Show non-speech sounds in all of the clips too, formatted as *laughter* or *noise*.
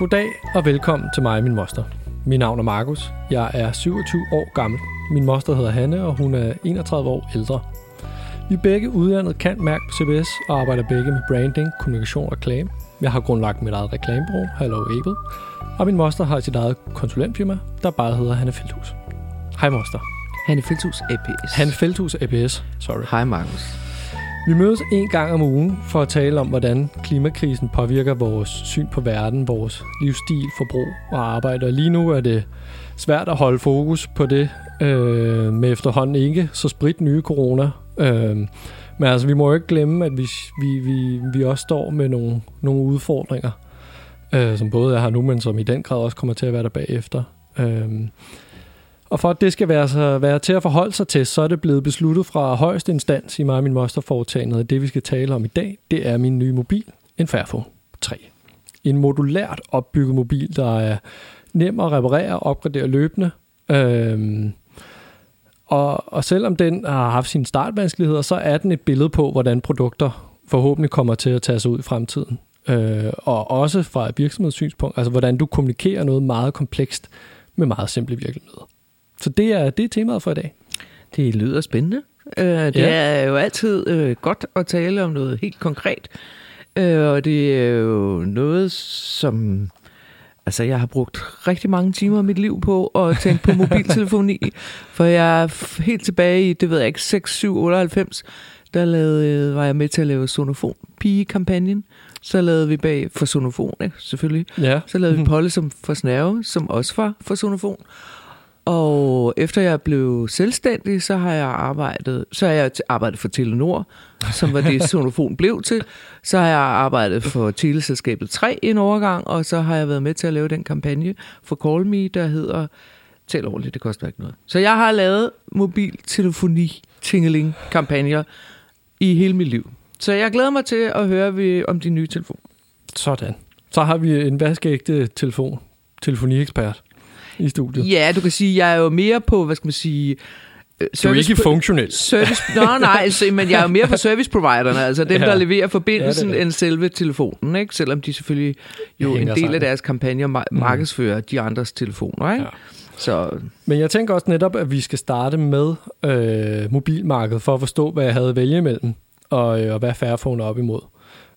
Goddag og velkommen til mig og min moster. Mit navn er Markus. Jeg er 27 år gammel. Min moster hedder Hanne, og hun er 31 år ældre. Vi er begge uddannet kan mærke på CBS og arbejder begge med branding, kommunikation og reklame. Jeg har grundlagt mit eget reklamebureau, Hello Able, og min moster har sit eget konsulentfirma, der bare hedder Hanne Felthus. Hej moster. Hanne Felthus APS. Hanne Felthus APS, sorry. Hej Markus. Vi mødes en gang om ugen for at tale om, hvordan klimakrisen påvirker vores syn på verden, vores livsstil, forbrug og arbejde. Og lige nu er det svært at holde fokus på det øh, med efterhånden ikke så sprit nye corona. Øh, men altså, vi må jo ikke glemme, at vi, vi, vi, vi også står med nogle, nogle udfordringer, øh, som både er her nu, men som i den grad også kommer til at være der bagefter. Øh, og for at det skal være, så, være til at forholde sig til, så er det blevet besluttet fra højeste instans i mig og min moster foretagendet, at det vi skal tale om i dag, det er min nye mobil, en Fairphone 3. En modulært opbygget mobil, der er nem at reparere og opgradere løbende. Øhm, og, og selvom den har haft sine startvanskeligheder, så er den et billede på, hvordan produkter forhåbentlig kommer til at tage sig ud i fremtiden. Øh, og også fra et virksomhedssynspunkt, altså hvordan du kommunikerer noget meget komplekst med meget simple virkemidler. Så det er, det er temaet for i dag. Det lyder spændende. Uh, det ja. er jo altid uh, godt at tale om noget helt konkret. Uh, og det er jo noget, som... Altså, jeg har brugt rigtig mange timer af mit liv på at tænke på *laughs* mobiltelefoni. for jeg er helt tilbage i, det ved jeg ikke, 6, 7, 98, der lavede, var jeg med til at lave sonofon pige-kampagnen. Så lavede vi bag for sonofon, ikke? selvfølgelig. Ja. Så lavede vi *laughs* Polle som for snæve, som også var for sonofon. Og efter jeg blev selvstændig, så har jeg arbejdet, så har jeg arbejdet for Telenor, som var det *laughs* sonofon blev til. Så har jeg arbejdet for Teleselskabet 3 en overgang, og så har jeg været med til at lave den kampagne for Call Me, der hedder Tal ordentligt, det koster ikke noget. Så jeg har lavet mobiltelefoni tingeling kampagner i hele mit liv. Så jeg glæder mig til at høre om de nye telefoner. Sådan. Så har vi en vaskeægte telefon, telefoniekspert i studiet. Ja, du kan sige, jeg er jo mere på, hvad skal man sige... Service, du er ikke funktionel. Service, nå, nej, men jeg er jo mere på *laughs* service providerne, altså dem, ja. der leverer forbindelsen, ja, end selve telefonen, ikke? selvom de selvfølgelig jo en del af deres kampagner mm. markedsfører mm. de andres telefoner. Ikke? Ja. Så. Men jeg tænker også netop, at vi skal starte med øh, mobilmarkedet for at forstå, hvad jeg havde at vælge imellem, og, øh, og hvad Fairphone er op imod.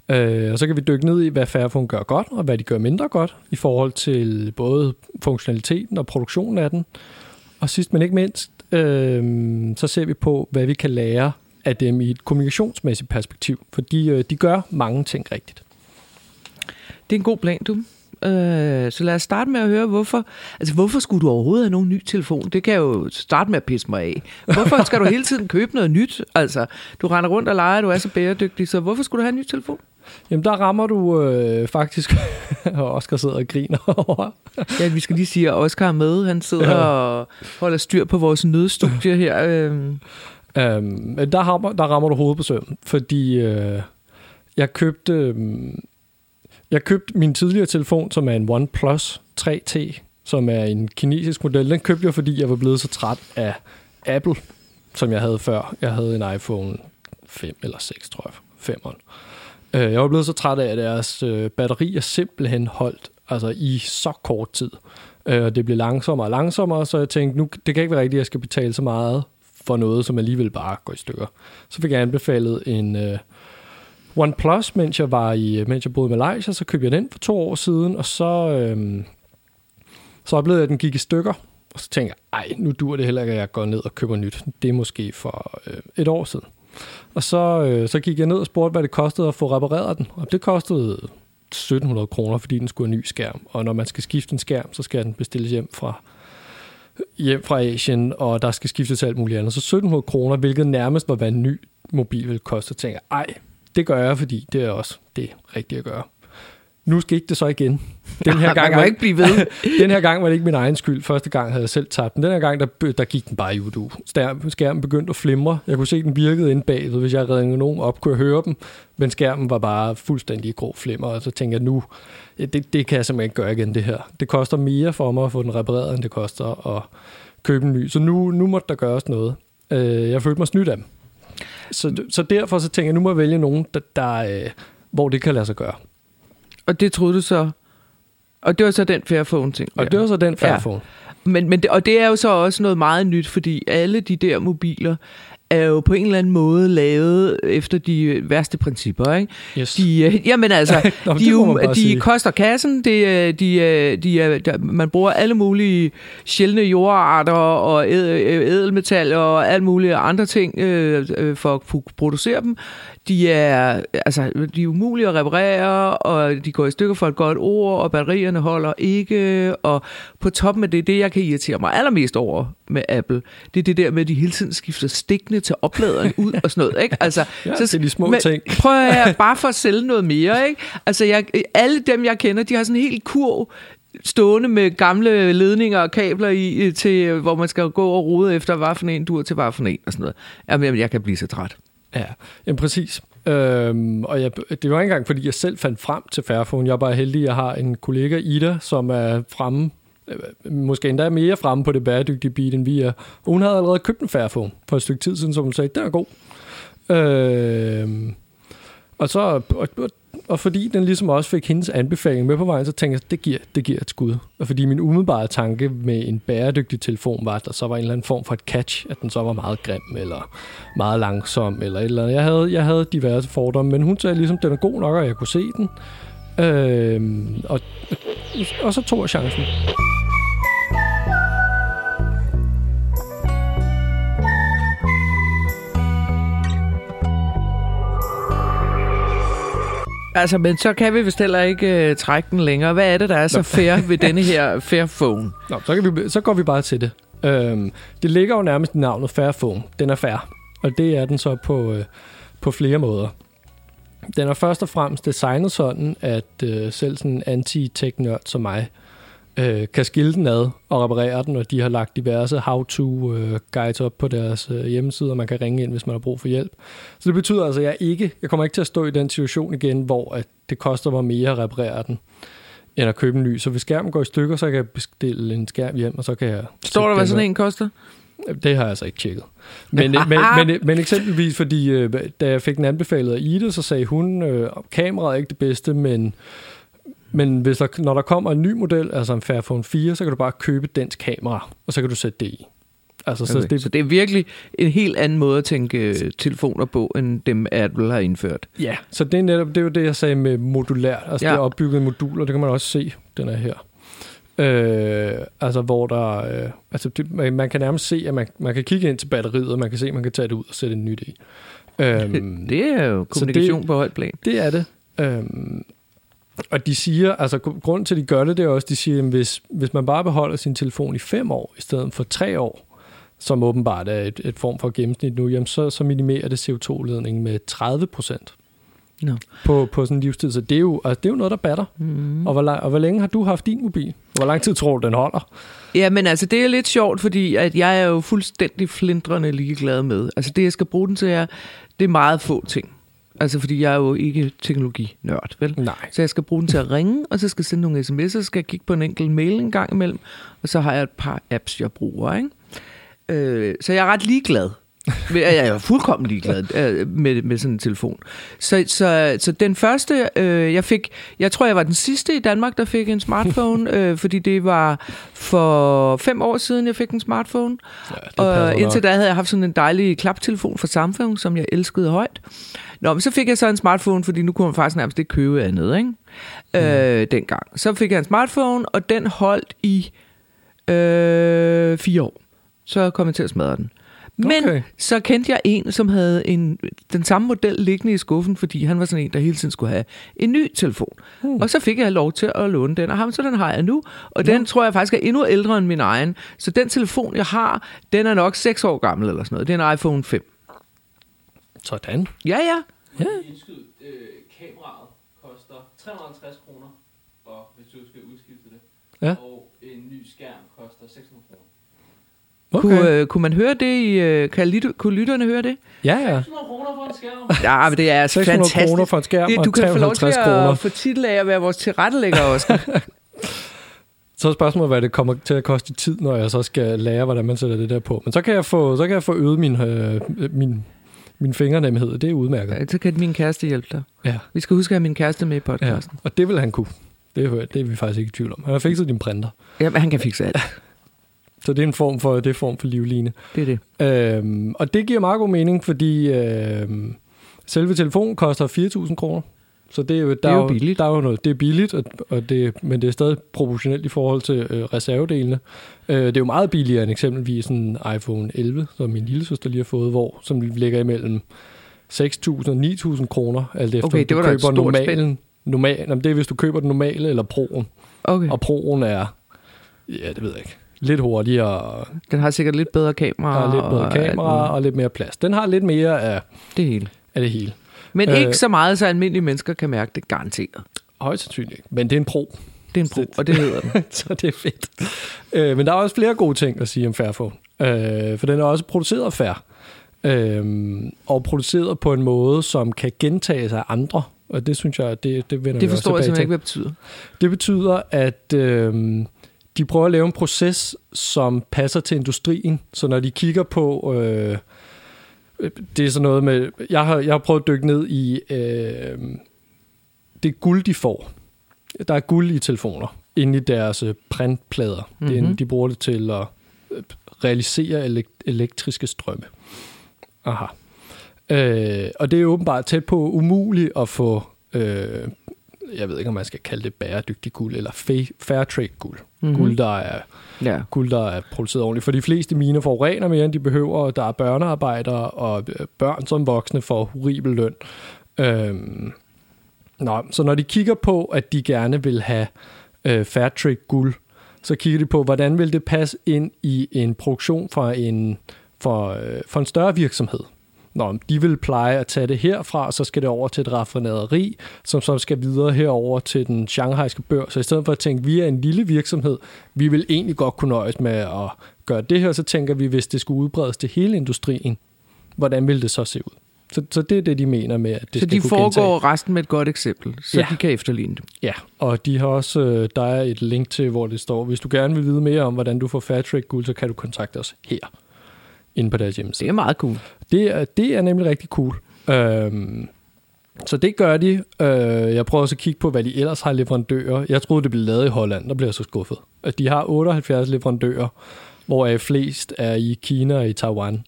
Øh, og så kan vi dykke ned i, hvad Fairphone gør godt, og hvad de gør mindre godt, i forhold til både funktionaliteten og produktionen af den. Og sidst men ikke mindst, øh, så ser vi på, hvad vi kan lære af dem i et kommunikationsmæssigt perspektiv, fordi øh, de gør mange ting rigtigt. Det er en god plan, du. Øh, så lad os starte med at høre, hvorfor, altså, hvorfor skulle du overhovedet have nogen ny telefon? Det kan jo starte med at pisse mig af. Hvorfor skal du hele tiden købe noget nyt? Altså, du render rundt og leger, du er så bæredygtig, så hvorfor skulle du have en ny telefon? Jamen, der rammer du øh, faktisk, *laughs* og Oscar sidder og griner *laughs* over. ja, vi skal lige sige, at Oscar er med. Han sidder ja. og holder styr på vores nødstudie her. Øh. Øhm, der, rammer, der rammer du hovedet på søvn, fordi øh, jeg købte... Øh, jeg købte min tidligere telefon, som er en OnePlus 3T, som er en kinesisk model. Den købte jeg, fordi jeg var blevet så træt af Apple, som jeg havde før. Jeg havde en iPhone 5 eller 6, tror jeg. 5'eren. Øh, jeg var blevet så træt af, at deres øh, batteri er simpelthen holdt altså i så kort tid. Øh, og det blev langsommere og langsommere, så jeg tænkte, nu, det kan ikke være rigtigt, at jeg skal betale så meget for noget, som alligevel bare går i stykker. Så fik jeg anbefalet en øh, OnePlus, mens jeg, var i, øh, mens jeg boede i Malaysia, så købte jeg den for to år siden, og så, øh, så oplevede jeg, at den gik i stykker. Og så tænkte jeg, ej, nu dur det heller ikke, at jeg går ned og køber nyt. Det er måske for øh, et år siden. Og så, øh, så gik jeg ned og spurgte, hvad det kostede at få repareret den. Og det kostede 1700 kroner, fordi den skulle have en ny skærm. Og når man skal skifte en skærm, så skal den bestilles hjem fra, hjem fra Asien, og der skal skiftes alt muligt andet. Så 1700 kroner, hvilket nærmest var, hvad en ny mobil ville koste. Så tænkte jeg, ej, det gør jeg, fordi det er også det rigtige at gøre. Nu skete det så igen. Den her *laughs* gang var ikke blive ved. *laughs* den her gang var det ikke min egen skyld. Første gang havde jeg selv tabt den. Den her gang, der, der gik den bare i udu. Skærmen begyndte at flimre. Jeg kunne se, den virkede inde bagved. Hvis jeg redde nogen op, kunne jeg høre dem. Men skærmen var bare fuldstændig grå flimmer. Og så tænkte jeg, nu, det, det kan jeg simpelthen ikke gøre igen, det her. Det koster mere for mig at få den repareret, end det koster at købe en ny. Så nu, nu måtte der gøres noget. Øh, jeg følte mig snydt af dem. Så, så derfor så tænker jeg, nu må jeg vælge nogen, der, der, øh, hvor det kan lade sig gøre. Og det troede du så Og det var så den Fairphone-ting. Og ja. det var så den Fairphone. Men, men det, og det er jo så også noget meget nyt, fordi alle de der mobiler er jo på en eller anden måde lavet efter de værste principper, ikke? Yes. De, øh, jamen altså, *laughs* Nå, de, jo, de sige. koster kassen, de, øh, de, øh, de, er- der, man bruger alle mulige sjældne jordarter og øh, ædelmetaller og alle mulige andre ting øh, for at producere dem. De er, altså, de er umulige at reparere, og de går i stykker for et godt ord, og batterierne holder ikke, og på toppen af det, det jeg kan irritere mig allermest over med Apple, det er det der med, at de hele tiden skifter stikkene til opladeren *laughs* ud og sådan noget, ikke? Altså, Ja, det er de små ting. Prøv at høre, bare for at sælge noget mere, ikke? Altså, jeg, alle dem, jeg kender, de har sådan en helt kurv stående med gamle ledninger og kabler i, til, hvor man skal gå og rode efter, hvad for en dur til hvad for en, og sådan noget. Jamen, jeg kan blive så træt. Ja, jamen præcis. Øhm, og jeg, det var ikke engang, fordi jeg selv fandt frem til Fairphone. Jeg er bare heldig, at jeg har en kollega, Ida, som er fremme, øh, måske endda mere fremme på det bæredygtige beat, end vi er. Hun havde allerede købt en Fairphone for et stykke tid siden, som hun sagde, den er god. Øhm, og så, og, og, fordi den ligesom også fik hendes anbefaling med på vejen, så tænkte jeg, det giver, det giver et skud. Og fordi min umiddelbare tanke med en bæredygtig telefon var, at der så var en eller anden form for et catch, at den så var meget grim, eller meget langsom, eller et eller andet. Jeg havde, jeg havde diverse fordomme, men hun sagde ligesom, den er god nok, og jeg kunne se den. Øh, og, og så tog jeg chancen. Altså, men så kan vi vist heller ikke uh, trække den længere. Hvad er det, der er så fair ved *laughs* denne her Fairphone? Nå, så, kan vi, så går vi bare til det. Øhm, det ligger jo nærmest i navnet Fairphone. Den er fair. Og det er den så på, øh, på flere måder. Den er først og fremmest designet sådan, at øh, selv sådan en anti-tech-nørd som mig øh, kan skille den ad og reparere den, og de har lagt diverse how-to-guides op på deres øh, hjemmeside, og man kan ringe ind, hvis man har brug for hjælp. Så det betyder altså, at jeg ikke, jeg kommer ikke til at stå i den situation igen, hvor at det koster mig mere at reparere den, end at købe en ny. Så hvis skærmen går i stykker, så kan jeg bestille en skærm hjem, og så kan jeg... Står der, hvad sådan en koster? Det har jeg altså ikke tjekket. Men, men, men, men eksempelvis, fordi øh, da jeg fik den anbefalet af Ida, så sagde hun, øh, kameraet er ikke det bedste, men, men hvis der, når der kommer en ny model, altså en Fairphone 4, så kan du bare købe dens kamera, og så kan du sætte det i. Altså, Okay. så det, så det er virkelig en helt anden måde at tænke øh, telefoner på, end dem Apple har indført. ja, så det er netop det, er jo det, jeg sagde med modulær. Altså, Ja. det er opbygget i moduler, det kan man også se, den er her. Øh, altså, hvor der... Øh, altså, det, man, man kan nærmest se, at man, man kan kigge ind til batteriet, og man kan se, at man kan tage det ud og sætte et nyt i. *laughs* Øhm, Det er jo kommunikation det- på højt plan. Det er det. Øhm, og de siger, altså gr- grunden til, at de gør det, det er også, de siger, at hvis, hvis man bare beholder sin telefon i fem år, i stedet for tre år, som åbenbart er et, et form for gennemsnit nu, jamen så, så minimerer det CO2-ledningen med 30 procent Nå. på, på sådan en livstid. Så det er jo, altså, det er jo noget, der batter. Mm. Og, hvor, og hvor længe har du haft din mobil? Hvor lang tid tror du, den holder? Ja, men altså, det er lidt sjovt, fordi at jeg er jo fuldstændig flindrende ligeglad med. Altså, det, jeg skal bruge den til, er, det er meget få ting. Altså, fordi jeg er jo ikke teknologinørd, vel? Nej. Så jeg skal bruge den til at ringe, og så skal jeg sende nogle sms'er, så skal jeg kigge på en enkelt mail en gang imellem, og så har jeg et par apps, jeg bruger, ikke? Øh, så jeg er ret ligeglad. Jeg er fuldkommen ligeglad øh, med, med sådan en telefon. Så, så, så den første, øh, jeg fik, jeg tror, jeg var den sidste i Danmark, der fik en smartphone, *laughs* øh, fordi det var for fem år siden, jeg fik en smartphone. Ja, Og indtil da havde jeg haft sådan en dejlig klaptelefon fra Samsung, som jeg elskede højt. Nå, men så fik jeg så en smartphone, fordi nu kunne man faktisk nærmest ikke købe andet, ikke? Mm. Øh, dengang. Så fik jeg en smartphone, og den holdt i øh, fire år. Så kom jeg til at smadre den. Men Okay. så kendte jeg en, som havde en, den samme model liggende i skuffen, fordi han var sådan en, der hele tiden skulle have en ny telefon. Hmm. Og så fik jeg lov til at låne den, og ham, så den har jeg nu. Og den tror jeg faktisk er endnu ældre end min egen. Så den telefon, jeg har, den er nok 6 år gammel eller sådan noget. Det er en iPhone 5. Sådan. Ja, ja. Ja. Indskyd øh, kameraet koster 350 kroner, og hvis du skal udskifte det. Ja. Og en ny skærm koster 600 kroner. Okay. Kunne, øh, kunne man høre det i... Øh, kan lyt, kunne lytterne høre det? Ja, ja. 600 kroner for en skærm. Ja, men det er 600 fantastisk. kroner for en skærm det, og du kan få lov til 350 kroner. at få titel af at være vores tilrettelægger, Oscar. *laughs* Så er spørgsmålet, hvad det kommer til at koste i tid, når jeg så skal lære, hvordan man sætter det der på. Men så kan jeg få, så kan jeg få øget min, øh, min, min fingernemhed. Det er udmærket. så kan min kæreste hjælpe dig. Ja. Vi skal huske at have min kæreste med i ja. podcasten. Og det vil han kunne. Det er, det er vi faktisk ikke i tvivl om. Han har fikset din printer. Jamen, han kan fikse alt. Så det er en form for, det er form for livline. Det er det. Øhm, og det giver meget god mening, fordi øhm, selve telefonen koster 4.000 kroner. Så det er jo, der er jo billigt. Der er jo noget, det er billigt, og, og det, men det er stadig proportionelt i forhold til øh, reservedelene. Øh, det er jo meget billigere end eksempelvis en iPhone 11, som min lille søster lige har fået, hvor, som ligger imellem 6.000 og 9.000 kroner, alt efter Okay, det var du køber normalen. Normal, jamen, det er, hvis du køber den normale eller proen. Okay. Og proen er, ja, det ved jeg ikke, lidt hurtigere, og Den har sikkert lidt bedre kamera. har lidt bedre og kamera og lidt mere plads. Den har lidt mere af, Det hele. af det hele. Men Øh. ikke så meget, så almindelige mennesker kan mærke det garanteret. Højst sandsynligt ikke. Men det er en pro, Det er en pro, og det hedder den. *laughs* så det er fedt. Øh, men der er også flere gode ting at sige om Fairphone. Øh, for den er også produceret Fair. Øh, og produceret på en måde, som kan gentage sig af andre. Og det synes jeg, det, det vender Det forstår jeg simpelthen ikke, hvad det betyder. Det betyder, at øh, de prøver at lave en proces, som passer til industrien. Så når de kigger på... Øh, det er sådan noget med... Jeg har, jeg har prøvet at dykke ned i øh, det guld, de får. Der er guld i telefoner inde i deres øh, printplader. Mm-hmm. Det Mhm. de bruger det til at øh, realisere elek- elektriske strømme. Aha. Øh, og det er åbenbart tæt på umuligt at få... Øh, jeg ved ikke, om man skal kalde det bæredygtig guld, eller fa- fair trade guld. Mhm. Mm-hmm. Guld, der er Ja. guld, der er produceret ordentligt. For de fleste miner forurener mere, end de behøver, og der er børnearbejdere og øh, børn som voksne får horribel løn. Øhm, nå, så når de kigger på, at de gerne vil have øh, Fairtrade guld, så kigger de på, hvordan vil det passe ind i en produktion fra en, for, øh, for en større virksomhed. Nå, de vil pleje at tage det herfra, og så skal det over til et raffinaderi, som så skal videre herover til den shanghaiske børs. Så i stedet for at tænke, vi er en lille virksomhed, vi vil egentlig godt kunne nøjes med at gøre det her, så tænker vi, hvis det skulle udbredes til hele industrien, hvordan vil det så se ud? Så, så det er det, de mener med, at det Så skal de kunne foregår gentage. resten med et godt eksempel, så Ja. de kan efterligne det. Ja, og de har også, øh, der er et link til, hvor det står, hvis du gerne vil vide mere om, hvordan du får Fairtrade guld, så kan du kontakte os her, inde på deres hjemmeside. Det er meget cool. Det er, det er nemlig rigtig cool. Øhm, så det gør de. Øh, jeg prøver også at kigge på, hvad de ellers har leverandører. Jeg troede, det blev lavet i Holland. Der blev jeg så skuffet. At de har 78 leverandører, hvoraf flest er i Kina og i Taiwan.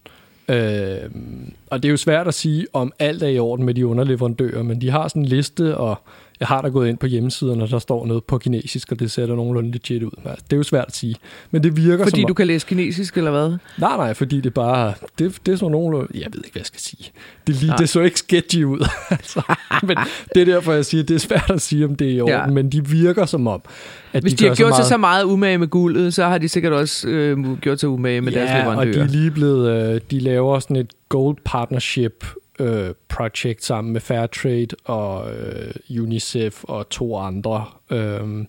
Øhm, og det er jo svært at sige, om alt er i orden med de underleverandører, men de har sådan en liste, og jeg har da gået ind på hjemmesiden, og der står noget på kinesisk, og det ser da nogenlunde legit ud. Altså, det er jo svært at sige. Men det virker Fordi som du kan læse kinesisk, eller hvad? Nej, nej, fordi det bare... Det, det er sådan nogle... Jeg ved ikke, hvad jeg skal sige. Det, lige, Nej. det så ikke sketchy ud. *laughs* altså, men det er derfor, jeg siger, det er svært at sige, om det er i orden, Ja. ja. men de virker som om, at Hvis de, de, har gjort så sig meget, så meget umage med guldet, så har de sikkert også øh, gjort sig umage med deres ja, og de leverandører. er lige blevet... Øh, de laver sådan et gold partnership øh, project sammen med Fairtrade og øh, UNICEF og to andre øh,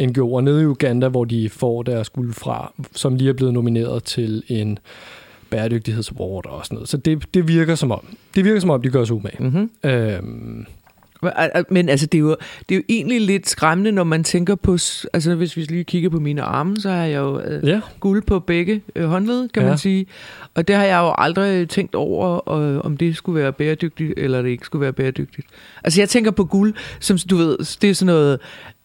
NGO'er nede i Uganda, hvor de får deres guld fra, som lige er blevet nomineret til en bæredygtighedsaward og sådan noget. Så det, det virker som om, det virker som om, de gør sig umage. Mm-hmm. Øhm, Men altså, det er, jo, det er jo egentlig lidt skræmmende, når man tænker på... Altså, hvis vi lige kigger på mine arme, så har jeg jo øh, ja, guld på begge øh, håndled, kan. Ja. man sige. Og det har jeg jo aldrig tænkt over, øh, om det skulle være bæredygtigt, eller det ikke skulle være bæredygtigt. Altså, jeg tænker på guld, som du ved, det er sådan noget...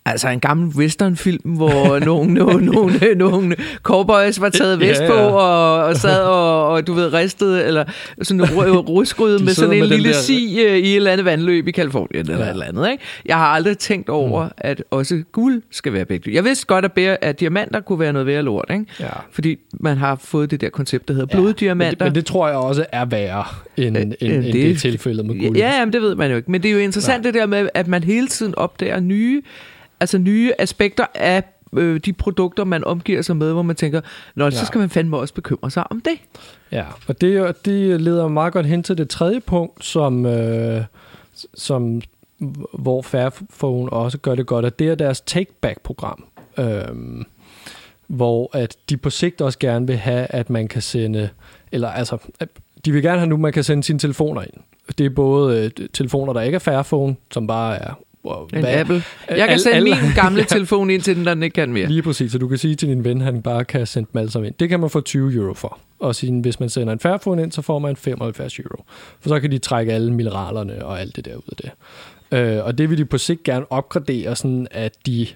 Altså en gammel westernfilm, hvor *laughs* nogle, nogle, nogle, nogle cowboys var taget vest Ja, på ja. og, og sad og, og, du ved, ristede, eller sådan en *laughs* ruskrydde De med sådan en med lille der- si øh, i et eller andet vandløb i Kalifornien, eller Ja. et eller andet. Ikke? Jeg har aldrig tænkt over, mm. at også guld skal være bæredygtigt. Jeg vidste godt, at, bære, at diamanter kunne være noget værre lort, ikke? ja. Fordi man har fået det der koncept, der hedder Men bloddiamanter. det, men det tror jeg også er værre, end, Øh, end, øh, end det- det er tilfældet med guld. Ja, jamen, det ved man jo ikke. Men det er jo interessant det der med, at man hele tiden opdager nye, altså nye aspekter af øh, de produkter, man omgiver sig med, hvor man tænker, Nå, så Ja. skal man fandme også bekymre sig om det. Ja, og det, det leder meget godt hen til det tredje punkt, som, øh, som hvor Fairphone også gør det godt, at det er deres take-back-program. Øhm, hvor at de på sigt også gerne vil have, at man kan sende, eller altså, de vil gerne have nu, at man kan sende sine telefoner ind. Det er både øh, telefoner, der ikke er Fairphone, som bare er... Wow, En Apple. Jeg kan Al- sende alle- min gamle *laughs* telefon ind til den, der den ikke kan mere. Lige præcis, så du kan sige til din ven, at han bare kan sende dem alle sammen ind. Det kan man få 20 euro for. Og sige, hvis man sender en Fairphone ind, så får man 75 euro. For så kan de trække alle mineralerne og alt det der ud af det. Øh, og det vil de på sigt gerne opgradere, sådan at de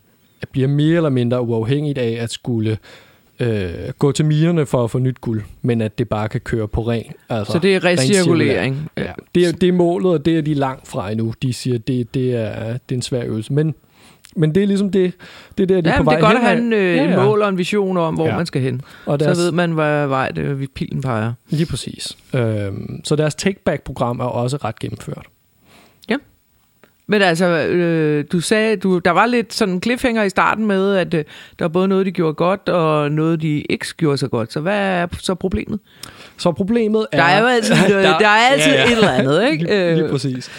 bliver mere eller mindre uafhængigt af at skulle øh, gå til minerne for at få nyt guld, men at det bare kan køre på ren. Altså, Så det er recirkulering. Ja, det, er, det er målet, og det er de langt fra endnu. De siger, det, det, er, det er en svær øvelse. Men, men det er ligesom det, det er der, de er Ja, på men vej det er godt at have en, øh, Ja, ja. mål og en vision om, hvor Ja. man skal hen. Og Så deres, ved man, hvad vej det, vi pilen peger. Lige præcis. Øhm, så deres take-back-program er også ret gennemført. Men altså, øh, du sagde, du, der var lidt sådan en cliffhanger i starten med, at øh, der var både noget, de gjorde godt, og noget, de ikke gjorde så godt. Så hvad er så problemet? Så problemet er... Der er jo altid, *laughs* der, der er altid ja, ja. et eller andet, ikke? Lige, lige Øh, præcis.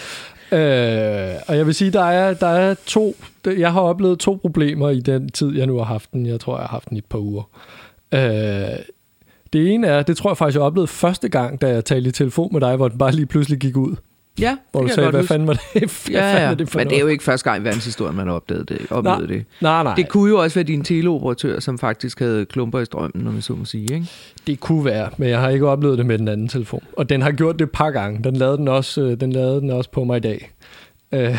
Øh, og jeg vil sige, der er, der er to... Jeg har oplevet to problemer i den tid, jeg nu har haft den. Jeg tror, jeg har haft den i et par uger. Øh, det ene er, det tror jeg faktisk, jeg oplevede første gang, da jeg talte i telefon med dig, hvor den bare lige pludselig gik ud. ja, Hvor det du kan sagde, jeg hvad fanden var det? *laughs* Ja, ja. er det for Men det er jo noget? ikke første gang i verdenshistorien, man har opdaget det, oplevet det. Nej, nej. Det kunne jo også være din teleoperatør, som faktisk havde klumper i strømmen, om jeg så må sige. Ikke? Det kunne være, men jeg har ikke oplevet det med den anden telefon. Og den har gjort det et par gange. Den lavede den også, øh, den lavede den også på mig i dag. *laughs* Øh,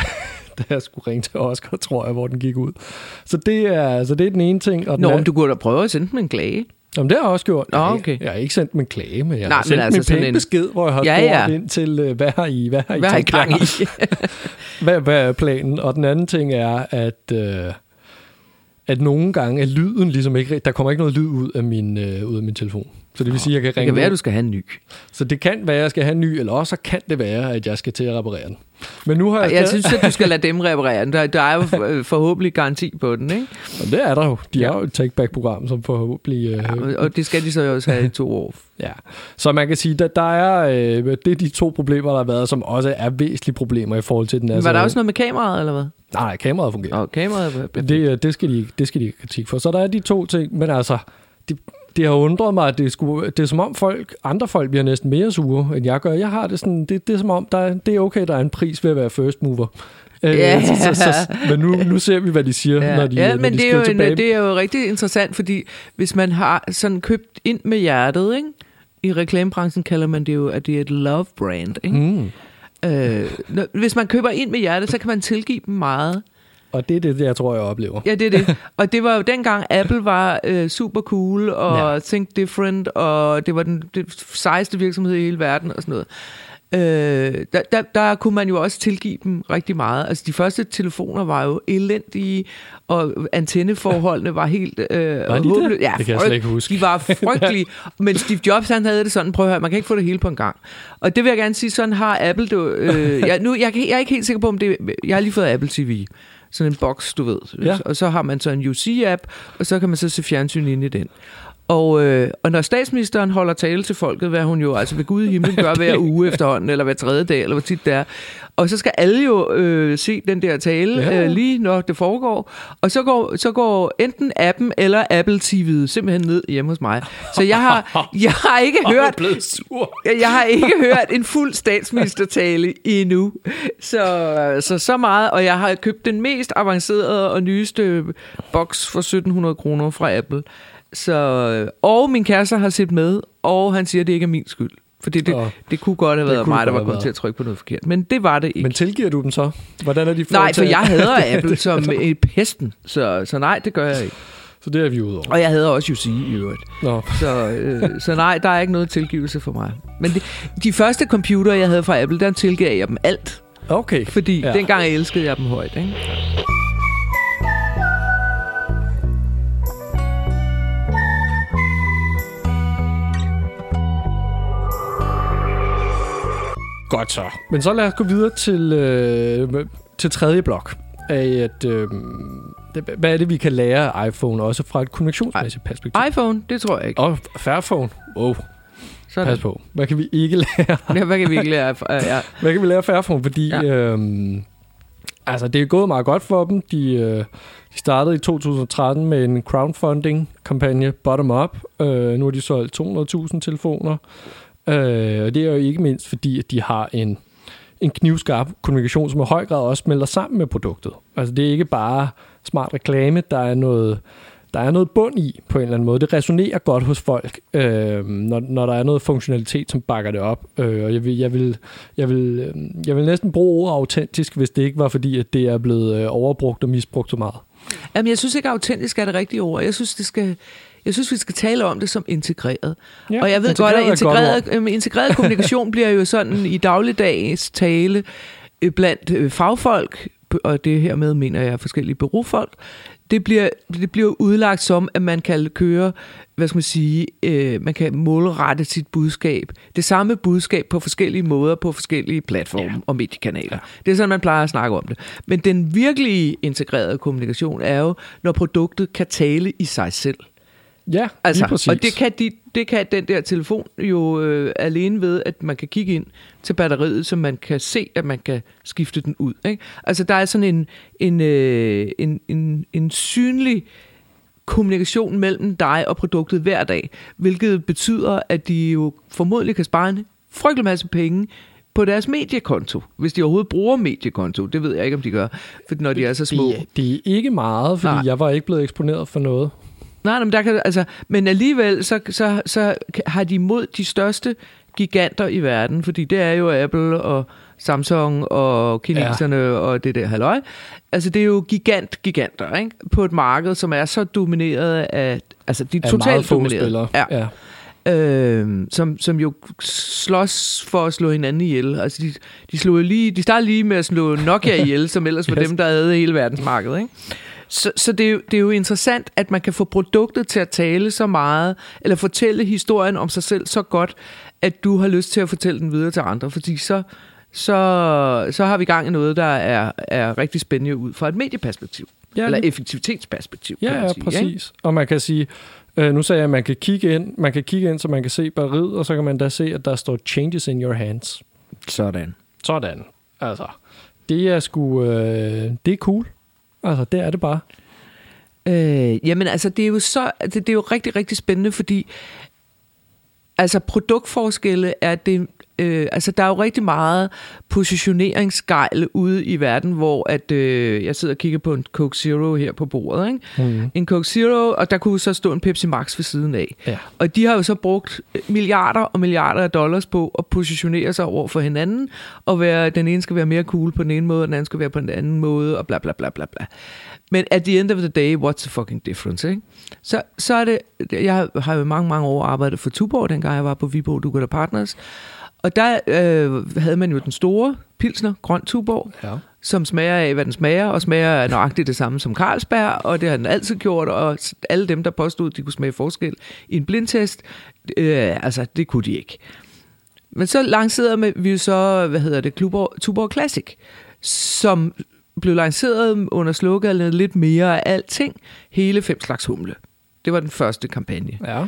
da jeg skulle ringe til Oscar, tror jeg, hvor den gik ud. Så det er, så det er den ene ting. Og den Nå, anden- men du kunne da prøve at sende dem en klage. Jamen, det har jeg også gjort. Nå, Jeg- okay. Jeg har ikke sendt en klage, men jeg Nej, har sendt altså dem en sådan pæn en- besked, hvor jeg har Ja, ja. ind til, øh, hvad har I, hvad har I Hvad har I gang i? *laughs* hvad, hvad er planen? Og den anden ting er, at, øh, at nogle gange er lyden ligesom ikke... Der kommer ikke noget lyd ud af min, øh, ud af min telefon. Så det vil sige, at jeg kan Det ringe kan være, at du skal have en ny. Så det kan være, at jeg skal have en ny, eller også så kan det være, at jeg skal til at reparere den. Men nu har jeg... Jeg synes, at du skal *laughs* lade dem reparere den. Der, der er jo for- forhåbentlig garanti på den, ikke? Og det er der jo. De Ja. har jo et take-back-program, som forhåbentlig... Øh, Ja, og det skal de så også have i to år. *laughs* Ja, så man kan sige, at der er, øh, det er de to problemer, der har været, som også er væsentlige problemer i forhold til den. Men var der også noget med kameraet, eller hvad? Nej, nej, kameraet fungerer. Og kameraet det, øh, det, skal de, det skal de kritik for. Så der er de to ting, men altså, det, det har undret mig, at det, skulle, det er som om folk, andre folk bliver næsten mere sure, end jeg gør. Jeg har det sådan, det, det er som om, der, er- det er okay, der er en pris ved at være first mover. Øh, Ja. så, så, så, men nu, nu ser vi, hvad de siger, Ja, når de, ja når men de det er, jo en, tilbage. det er jo rigtig interessant, fordi hvis man har sådan købt ind med hjertet, ikke? i reklamebranchen kalder man det jo, at det er et love brand. Ikke? Mm. Øh, når- hvis man køber ind med hjertet, så kan man tilgive dem meget. Og det er det, jeg tror, jeg oplever. Ja, det er det. *laughs* Og det var jo dengang Apple var øh, super cool, og Ja. Think Different, og det var den det sejeste virksomhed i hele verden og sådan noget. Øh, der, der, der kunne man jo også tilgive dem rigtig meget. Altså de første telefoner var jo elendige, og antenneforholdene var helt øh, Var de det? håbløse. Ja, Det kan jeg slet ikke huske. De var *laughs* frygtelige. Men Steve Jobs han havde det sådan, prøv at høre, man kan ikke få det hele på en gang. Og det vil jeg gerne sige, sådan har Apple det øh, *laughs* jeg, nu, jeg, jeg er ikke helt sikker på, om det Jeg har lige fået Apple TV. Sådan en boks, du ved. Ja. Og så har man så en UC-app, og så kan man så se fjernsyn ind i den. Og, øh, og når statsministeren holder tale til folket, hvad hun jo altså ved Gud i himlen gør hver *laughs* uge efterhånden, eller hver tredje dag, eller hvor tit det er, og så skal alle jo øh, se den der tale, Ja. øh, lige når det foregår, og så går, så går enten appen eller Apple TV'et simpelthen ned hjemme hos mig. Så jeg har, *laughs* jeg har ikke Jeg hørt blevet sur. jeg jeg har ikke hørt en fuld statsministertale endnu. Så, så så meget, og jeg har købt den mest avancerede og nyeste boks for 1700 kroner fra Apple. Så, og min kæreste har set med, og han siger, at det ikke er min skyld. For det, det, Åh. det kunne godt have været mig, der var kommet været. til at trykke på noget forkert. Men det var det ikke. Men tilgiver du dem så? Hvordan er de nej, for jeg hader Apple *laughs* som et pesten. Så, så nej, det gør jeg ikke. Så det er vi ude over. Og jeg hader også UC i øvrigt. Nå, Så, øh, så nej, der er ikke noget tilgivelse for mig. Men de, de første computere, jeg havde fra Apple, der tilgav jeg dem alt. okay. Fordi ja. dengang elskede jeg dem højt. Ikke? Godt så. Men så lad os gå videre til, øh, til tredje blok af, at, øh, hvad er det, vi kan lære af iPhone, også fra et konvektionsmæssigt perspektiv? iPhone, det tror jeg ikke. Og Fairphone. Wow, Sådan. pas på. Hvad kan vi ikke lære? *laughs* Ja, hvad kan vi ikke lære? Ja. Hvad kan vi lære af Fairphone? Fordi. Ja. øhm, altså, det er gået meget godt for dem. De, øh, de startede i 2013 med en crowdfunding-kampagne, bottom-up. Øh, nu har de solgt 200.000 telefoner. Øh, og det er jo ikke mindst fordi, at de har en, en knivskarp kommunikation, som i høj grad også melder sammen med produktet. Altså, det er ikke bare smart reklame, der er noget der er noget bund i, på en eller anden måde. Det resonerer godt hos folk, øh, når, når der er noget funktionalitet, som bakker det op. Øh, og jeg vil, jeg, vil, jeg, vil, øh, jeg vil næsten bruge ordet autentisk, hvis det ikke var fordi, at det er blevet øh, overbrugt og misbrugt så meget. Jamen, jeg synes ikke, autentisk er det rigtige ord. Jeg synes, det skal... Jeg synes, vi skal tale om det som integreret. Ja, og jeg ved integreret godt, at et godt integreret, integreret kommunikation bliver jo sådan i dagligdags tale øh, blandt øh, fagfolk, og det her med mener jeg forskellige bureaufolk, det bliver, det bliver udlagt som, at man kan køre, hvad skal man sige, øh, man kan målrette sit budskab. Det samme budskab på forskellige måder, på forskellige platforme ja. og mediekanaler. Det er sådan, man plejer at snakke om det. Men den virkelige integrerede kommunikation er jo, når produktet kan tale i sig selv. Ja, Altså, lige præcis. og det kan, de, det kan den der telefon jo øh, alene ved, at man kan kigge ind til batteriet, så man kan se, at man kan skifte den ud. Ikke? Altså, der er sådan en, en, øh, en, en, en synlig kommunikation mellem dig og produktet hver dag, hvilket betyder, at de jo formodentlig kan spare en frygtelig masse penge på deres mediekonto, hvis de overhovedet bruger mediekonto. Det ved jeg ikke, om de gør, for når de er så små. Det, det er ikke meget, fordi Nej. jeg var ikke blevet eksponeret for noget. Nej, men, der kan, altså, men alligevel, så, så, så har de mod de største giganter i verden, fordi det er jo Apple og Samsung og kineserne ja. og det der halløj. Altså, det er jo gigant-giganter, ikke? På et marked, som er så domineret af... Altså, de er Af totalt domineret. Ja. ja. Øh, som, som jo slås for at slå hinanden ihjel. Altså, de, de, slog lige, de startede lige med at slå Nokia ihjel, som ellers var Yes. dem, der havde hele verdensmarkedet, ikke? Så, så det, er jo, det er jo interessant, at man kan få produktet til at tale så meget, eller fortælle historien om sig selv så godt, at du har lyst til at fortælle den videre til andre, fordi så, så, så har vi gang i noget, der er, er rigtig spændende ud fra et medieperspektiv, Ja, eller effektivitetsperspektiv, kan Ja, man ja, sige. Ikke? præcis. Og man kan sige, øh, nu sagde jeg, at man kan kigge ind, man kan kigge ind, så man kan se batteriet, og så kan man da se, at der står changes in your hands. Sådan. Sådan. Altså, det er sgu, øh, det er cool. Altså, det er det bare. Øh, jamen altså, det er jo så, det, det er jo rigtig, rigtig spændende, fordi altså produktforskelle er det, øh, altså der er jo rigtig meget positioneringsgejl ude i verden, hvor at, øh, jeg sidder og kigger på en Coke Zero her på bordet, ikke? Mm. En Coke Zero, og der kunne så stå en Pepsi Max ved siden af. Ja. Og de har jo så brugt milliarder og milliarder af dollars på at positionere sig over for hinanden, og være, den ene skal være mere cool på den ene måde, og den anden skal være på den anden måde, og bla bla bla bla bla. Men at the end of the day, what's the fucking difference, ikke? Så, så er det, jeg har jo mange, mange år arbejdet for Tuborg, dengang jeg var på Viborg Dugat Partners, og der øh, havde man jo den store pilsner, grøn Tuborg, Ja. som smager af, hvad den smager, og smager af nøjagtigt det samme som Carlsberg, og det har den altid gjort, og alle dem, der påstod, de kunne smage forskel i en blindtest, øh, altså, det kunne de ikke. Men så lancerede vi jo så, hvad hedder det, Tuborg, Tuborg Classic, som blev lanceret under slukket lidt mere af alting, hele fem slags humle. Det var den første kampagne. Ja.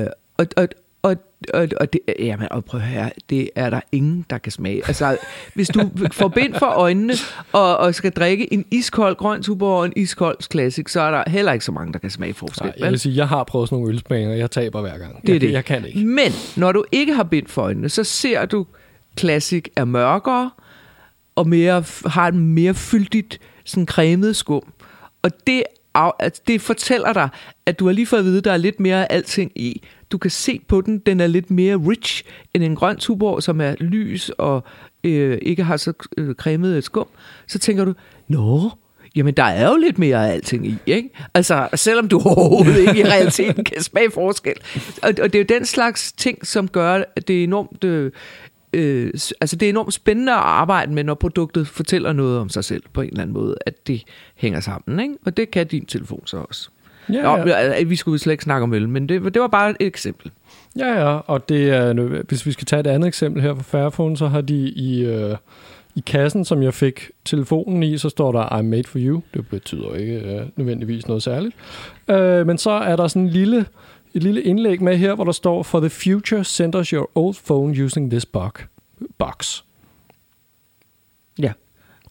Øh, og, og, og, og, og det, jamen, og prøv høre, det er der ingen, der kan smage. Altså, hvis du får bind for øjnene, og, og skal drikke en iskold grøn tuborg og en iskold classic, så er der heller ikke så mange, der kan smage forskel. Nej, jeg vil sige, jeg har prøvet sådan nogle ølsmagninger, og jeg taber hver gang. Det er jeg, det. Jeg kan ikke. Men når du ikke har bind for øjnene, så ser du Classic er mørkere, og mere, har et mere fyldigt, sådan cremet skum. Og det, det fortæller dig, at du har lige fået at vide, at der er lidt mere af alting i. Du kan se på den, den er lidt mere rich end en grøn tuborg, som er lys og øh, ikke har så øh, cremet et skum. Så tænker du, nå, Jamen, der er jo lidt mere af alting i, ikke? Altså, selvom du *laughs* overhovedet ikke i realiteten kan smage forskel. Og, og det er jo den slags ting, som gør, at det er enormt... Øh, øh, altså, det er enormt spændende at arbejde med, når produktet fortæller noget om sig selv på en eller anden måde, at det hænger sammen, ikke? Og det kan din telefon så også. Ja, Nå, ja. altså, vi skulle slet ikke snakke om øl, men det, det var bare et eksempel. Ja, ja, og det er, hvis vi skal tage et andet eksempel her fra Fairphone, så har de i, øh, i kassen, som jeg fik telefonen i, så står der, I'm made for you. Det betyder ikke øh, nødvendigvis noget særligt. Øh, men så er der sådan en lille, et lille indlæg med her, hvor der står, For the future, send us your old phone using this box. box.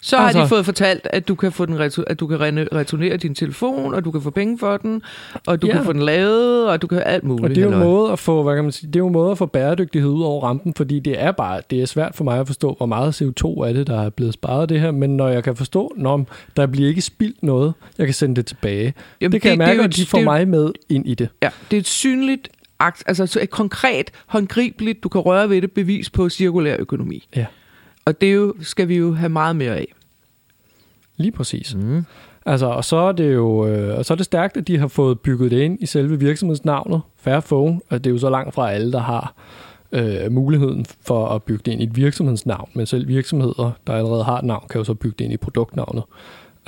Så har Altså- de fået fortalt, at du kan få den retu- at du kan returnere din telefon, og du kan få penge for den, og du Ja. kan få den lavet, og du kan alt muligt. Og det er jo en måde at få, hvad kan man sige, det er jo en måde at få bæredygtighed ud over rampen, fordi det er bare, det er svært for mig at forstå, hvor meget CO2 er det, der er blevet sparet det her, men når jeg kan forstå, når der bliver ikke spildt noget, jeg kan sende det tilbage. Jamen, det kan jeg det er mærke, jo at de får det mig med ind i det. Ja, det er et synligt, akt, altså så et konkret, håndgribeligt, du kan røre ved det, bevis på cirkulær økonomi. Ja. Og det er jo, skal vi jo have meget mere af. Lige præcis. Mm. Altså, og så er det jo øh, og så er det stærkt, at de har fået bygget det ind i selve virksomhedsnavnet, Fairphone, og det er jo så langt fra alle, der har øh, muligheden for at bygge det ind i et virksomhedsnavn, men selv virksomheder, der allerede har et navn, kan jo så bygge det ind i produktnavnet.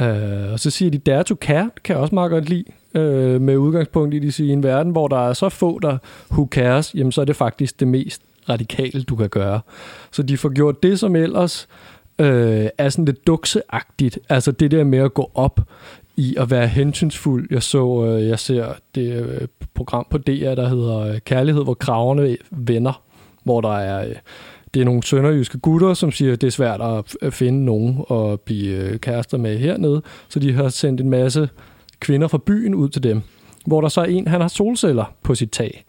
Øh, og så siger de, dare to care, kan jeg også meget godt lide, øh, med udgangspunkt i, de siger, i en verden, hvor der er så få, der who cares, jamen så er det faktisk det mest radikale, du kan gøre. Så de får gjort det, som ellers øh, er sådan lidt dukseagtigt. Altså det der med at gå op i at være hensynsfuld. Jeg så, øh, jeg ser det øh, program på DR, der hedder øh, Kærlighed, hvor kraverne vender, hvor der er, øh, det er nogle sønderjyske gutter, som siger, at det er svært at at finde nogen at blive øh, kærester med hernede. Så de har sendt en masse kvinder fra byen ud til dem, hvor der så er en, han har solceller på sit tag.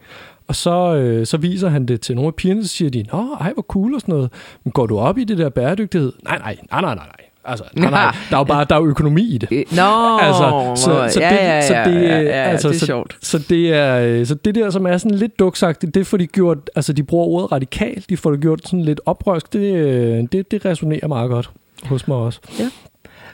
Og så, øh, så viser han det til nogle af pigerne, så siger de, Nå, ej, hvor cool og sådan noget. Men går du op i det der bæredygtighed? Nej, nej, nej, nej, nej, nej. Altså, nej, nej. *laughs* Der er jo bare der er jo økonomi i det. Øh, Nå, Altså, så, så ja, det, ja, ja, så det, ja, ja, altså, det er så, sjovt. Så det, er, øh, så det der, som er sådan lidt duksagtigt, det får de gjort, altså de bruger ordet radikalt, de får det gjort sådan lidt oprørsk, det, øh, det, det resonerer meget godt hos mig også.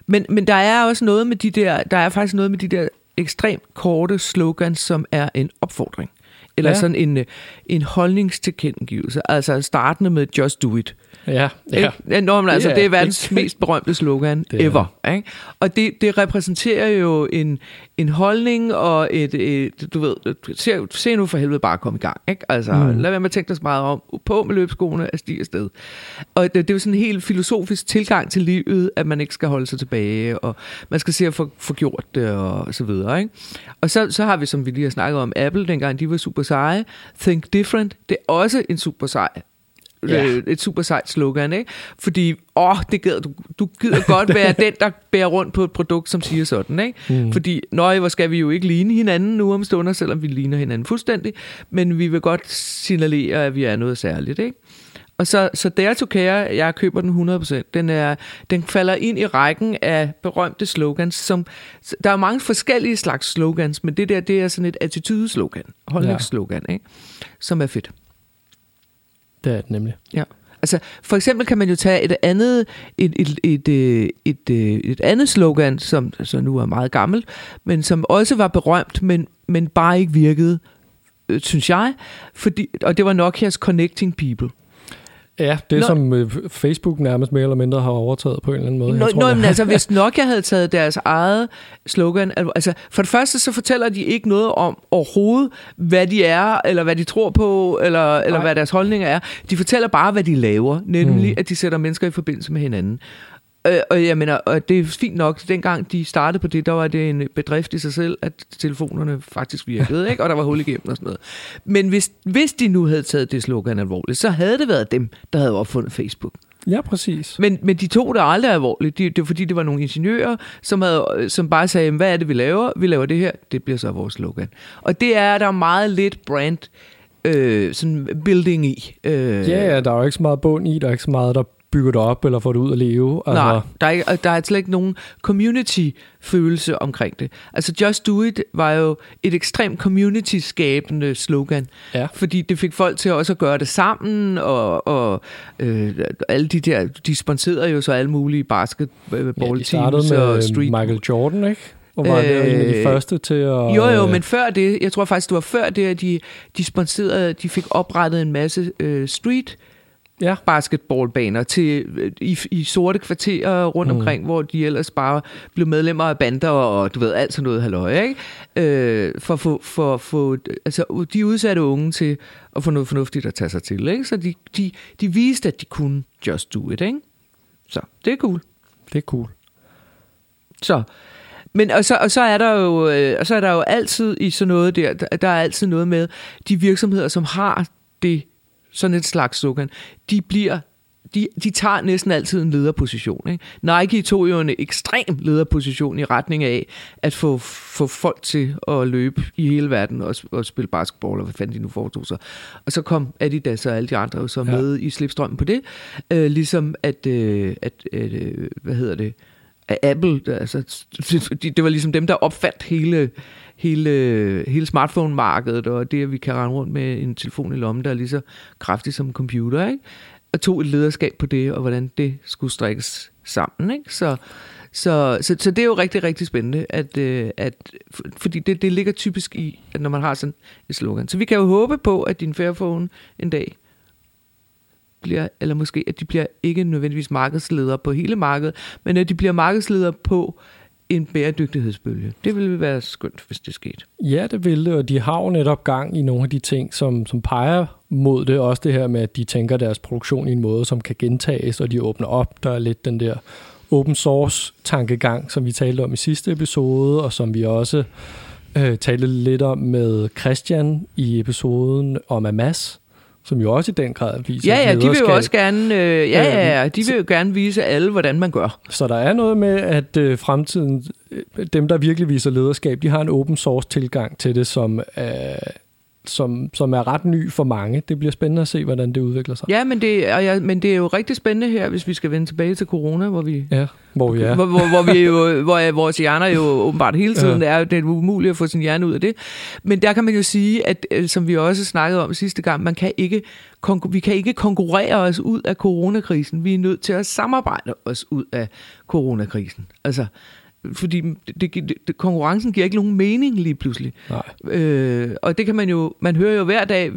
Men, men der er også noget med de der, der er faktisk noget med de der ekstremt korte slogans, som er en opfordring. Eller Ja. sådan en, øh, en holdningstilkendegivelse. Altså startende med just do it. Ja, ja. Ikke? Nå, men altså, Det er- det er verdens det- mest berømte slogan Det er ever. Ikke? Og det, det repræsenterer jo en, en holdning og et, et du ved, se, se nu for helvede bare at komme i gang. Ikke? Altså, mm. lad være med at tænke dig så meget om. På med løbskoene og stige afsted. Og det, det er jo sådan en helt filosofisk tilgang til livet, at man ikke skal holde sig tilbage, og man skal se at få, få gjort det, og så videre. Ikke? Og så, så har vi, som vi lige har snakket om, Apple, dengang de var super seje. Think different, det er også en super sej Ja. øh, et super sejt slogan, ikke? Fordi, åh, det gider, du, du gider *laughs* godt være den, der bærer rundt på et produkt, som siger sådan, ikke? Mm. Fordi, nøj, hvor skal vi jo ikke ligne hinanden nu om stunder, selvom vi ligner hinanden fuldstændig, men vi vil godt signalere, at vi er noget særligt, ikke? Og så, så Dare to Care, jeg køber den 100%. Den, er, den falder ind i rækken af berømte slogans, som, der er mange forskellige slags slogans, men det der, det er sådan et attitudeslogan, holdningsslogan, ikke? Som er fedt. Det er det nemlig. Ja. Altså, for eksempel kan man jo tage et andet, et, et, et, et, et, et, et andet slogan, som så nu er meget gammelt, men som også var berømt, men, men bare ikke virkede, øh, synes jeg. Fordi, og det var Nokias Connecting People. Ja, det Nå- som øh, Facebook nærmest mere eller mindre har overtaget på en eller anden måde. Nå, Jeg tror, nå, men altså, hvis *laughs* Nokia havde taget deres eget slogan, al- altså for det første så fortæller de ikke noget om overhovedet, hvad de er, eller hvad de tror på, eller, eller Nej. hvad deres holdninger er. De fortæller bare, hvad de laver, nemlig Mm. at de sætter mennesker i forbindelse med hinanden. Øh, og jeg mener, og det er fint nok, dengang de startede på det, der var det en bedrift i sig selv, at telefonerne faktisk virkede, ikke? og der var hul igennem og sådan noget. Men hvis, hvis de nu havde taget det slogan alvorligt, så havde det været dem, der havde opfundet Facebook. Ja, præcis. Men, men de tog det aldrig alvorligt. Det, det var fordi, det var nogle ingeniører, som, havde, som bare sagde, hvad er det, vi laver? Vi laver det her. Det bliver så vores slogan. Og det er der meget lidt brand øh, sådan building i. Øh, Ja, ja, der er jo ikke så meget bund i, der er ikke så meget, der bygger det op eller får det ud at leve. Altså, Nej, der er, ikke- der er slet ikke nogen community-følelse omkring det. Altså Just Do It var jo et ekstremt community-skabende slogan. Ja. Fordi det fik folk til også at gøre det sammen, og, og øh, alle de der, de sponserede jo så alle mulige ja, basketball de startede teams med og street. Michael Jordan, ikke? Og var øh, det en af de Øh, første til at... Jo, jo, men før det, jeg tror faktisk, det var før det, at de, de sponserede, de fik oprettet en masse øh, street Ja. basketballbaner til, øh, i, i sorte kvarterer rundt Mm. omkring, hvor de ellers bare blev medlemmer af bander og du ved, alt sådan noget halløj, ikke? Øh, for at få, for, for, altså, de udsatte unge til at få noget fornuftigt at tage sig til, ikke? Så de, de, de viste, at de kunne just do it, ikke? Så det er cool. Det er cool. Så, men og så, og så er der jo øh, og så er der jo altid i sådan noget der, der er altid noget med de virksomheder, som har det sådan et slags slogan, de bliver de, de tager næsten altid en lederposition. Ikke? Nike tog jo en ekstrem lederposition i retning af at få, få folk til at løbe i hele verden og, og spille basketball, eller hvad fanden de nu foretog sig. Og så kom Adidas og alle de andre jo så Ja. med i slipstrømmen på det. Øh, ligesom at, øh, at øh, hvad hedder det, at Apple, altså, de, *laughs* det var ligesom dem, der opfandt hele, hele, hele smartphone-markedet, og det, at vi kan rende rundt med en telefon i lommen, der er lige så kraftig som en computer, ikke? og tog et lederskab på det, og hvordan det skulle strikkes sammen. Ikke? Så, så, så, så det er jo rigtig, rigtig spændende, at, øh, at, fordi det, det ligger typisk i, at når man har sådan et slogan. Så vi kan jo håbe på, at din Fairphone en dag bliver, eller måske at de bliver ikke nødvendigvis markedsledere på hele markedet, men at de bliver markedsledere på en bæredygtighedsbølge. Det ville være skønt, hvis det skete. Ja, det ville og de har jo netop gang i nogle af de ting, som, som peger mod det. Også det her med, at de tænker deres produktion i en måde, som kan gentages, og de åbner op. Der er lidt den der open source tankegang, som vi talte om i sidste episode, og som vi også øh, talte lidt om med Christian i episoden om Amas, som jo også i den grad viser Ja, ja, de vil jo også gerne, øh, ja, ja, ja, de vil jo gerne vise alle, hvordan man gør. Så der er noget med, at øh, fremtiden, øh, dem der virkelig viser lederskab, de har en open source tilgang til det, som, øh, som, som er ret ny for mange. Det bliver spændende at se, hvordan det udvikler sig. Ja, men det, og ja, men det er jo rigtig spændende her, hvis vi skal vende tilbage til corona, hvor vi Ja, hvor vi er. Hvor, hvor, hvor, vi jo, *laughs* hvor vores hjerner jo åbenbart hele tiden ja. er, det er umuligt at få sin hjerne ud af det. Men der kan man jo sige, at øh, som vi også snakkede om sidste gang, man kan ikke, vi kan ikke konkurrere os ud af coronakrisen. Vi er nødt til at samarbejde os ud af coronakrisen. Altså, fordi det, det, det, konkurrencen giver ikke nogen mening lige pludselig. Nej. Øh, og det kan man jo, man hører jo hver dag,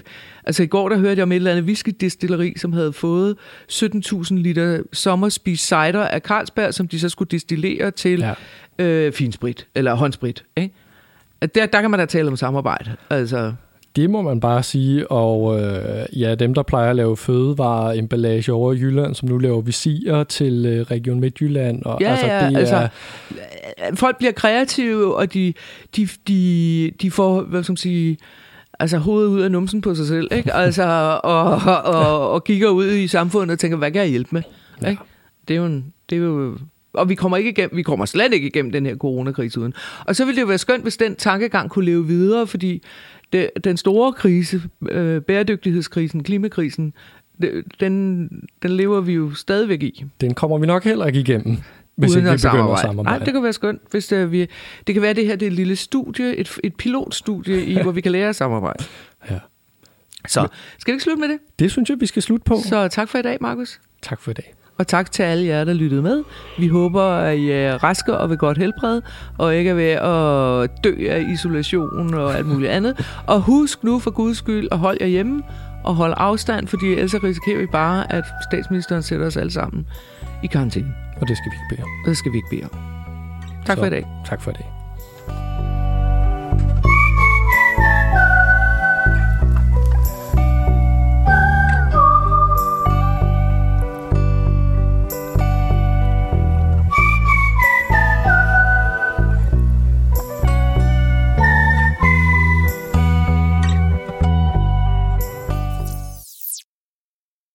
altså i går der hørte jeg om et eller andet whiskydestilleri, som havde fået 17.000 liter sommerspis cider af Carlsberg, som de så skulle destillere til Ja. øh, finsprit, eller håndsprit. Ikke? Der, der kan man da tale om samarbejde. Altså, Det må man bare sige, og øh, ja, dem der plejer at lave fødevareemballage over i Jylland, som nu laver visirer til øh, Region Midtjylland, og Ja, altså, ja, det altså, er, folk bliver kreative, og de, de, de, de får, hvad skal man sige, altså hovedet ud af numsen på sig selv, ikke? *laughs* Altså, og, og, og, og kigger ud i samfundet og tænker, hvad kan jeg hjælpe med? Ja. Ikke? Det er jo, en, det er jo og vi kommer, ikke igennem, vi kommer slet ikke igennem den her coronakrise uden. Og så ville det jo være skønt, hvis den tankegang kunne leve videre, fordi det, den store krise, øh, bæredygtighedskrisen, klimakrisen, det, den, den lever vi jo stadigvæk i. den kommer vi nok heller ikke igennem, hvis uden ikke vi at begynder samarbejde. at samarbejde. Nej, det kunne være skønt, hvis det, vi, det kan være, det her det er et lille studie, et, et pilotstudie, i, hvor vi kan lære at samarbejde. *laughs* Ja. Så skal vi ikke slutte med det? Det synes jeg, vi skal slutte på. Så tak for i dag, Markus. Tak for i dag. Og tak til alle jer, der lyttede med. Vi håber, at I er raske og ved godt helbred, og ikke er ved at dø af isolation og alt muligt andet. Og husk nu for guds skyld at holde jer hjemme og holde afstand, fordi ellers risikerer vi bare, at statsministeren sætter os alle sammen i karantæne. Og det skal vi ikke bede om. Og det skal vi ikke bede om. Tak Så, for i dag. Tak for i dag.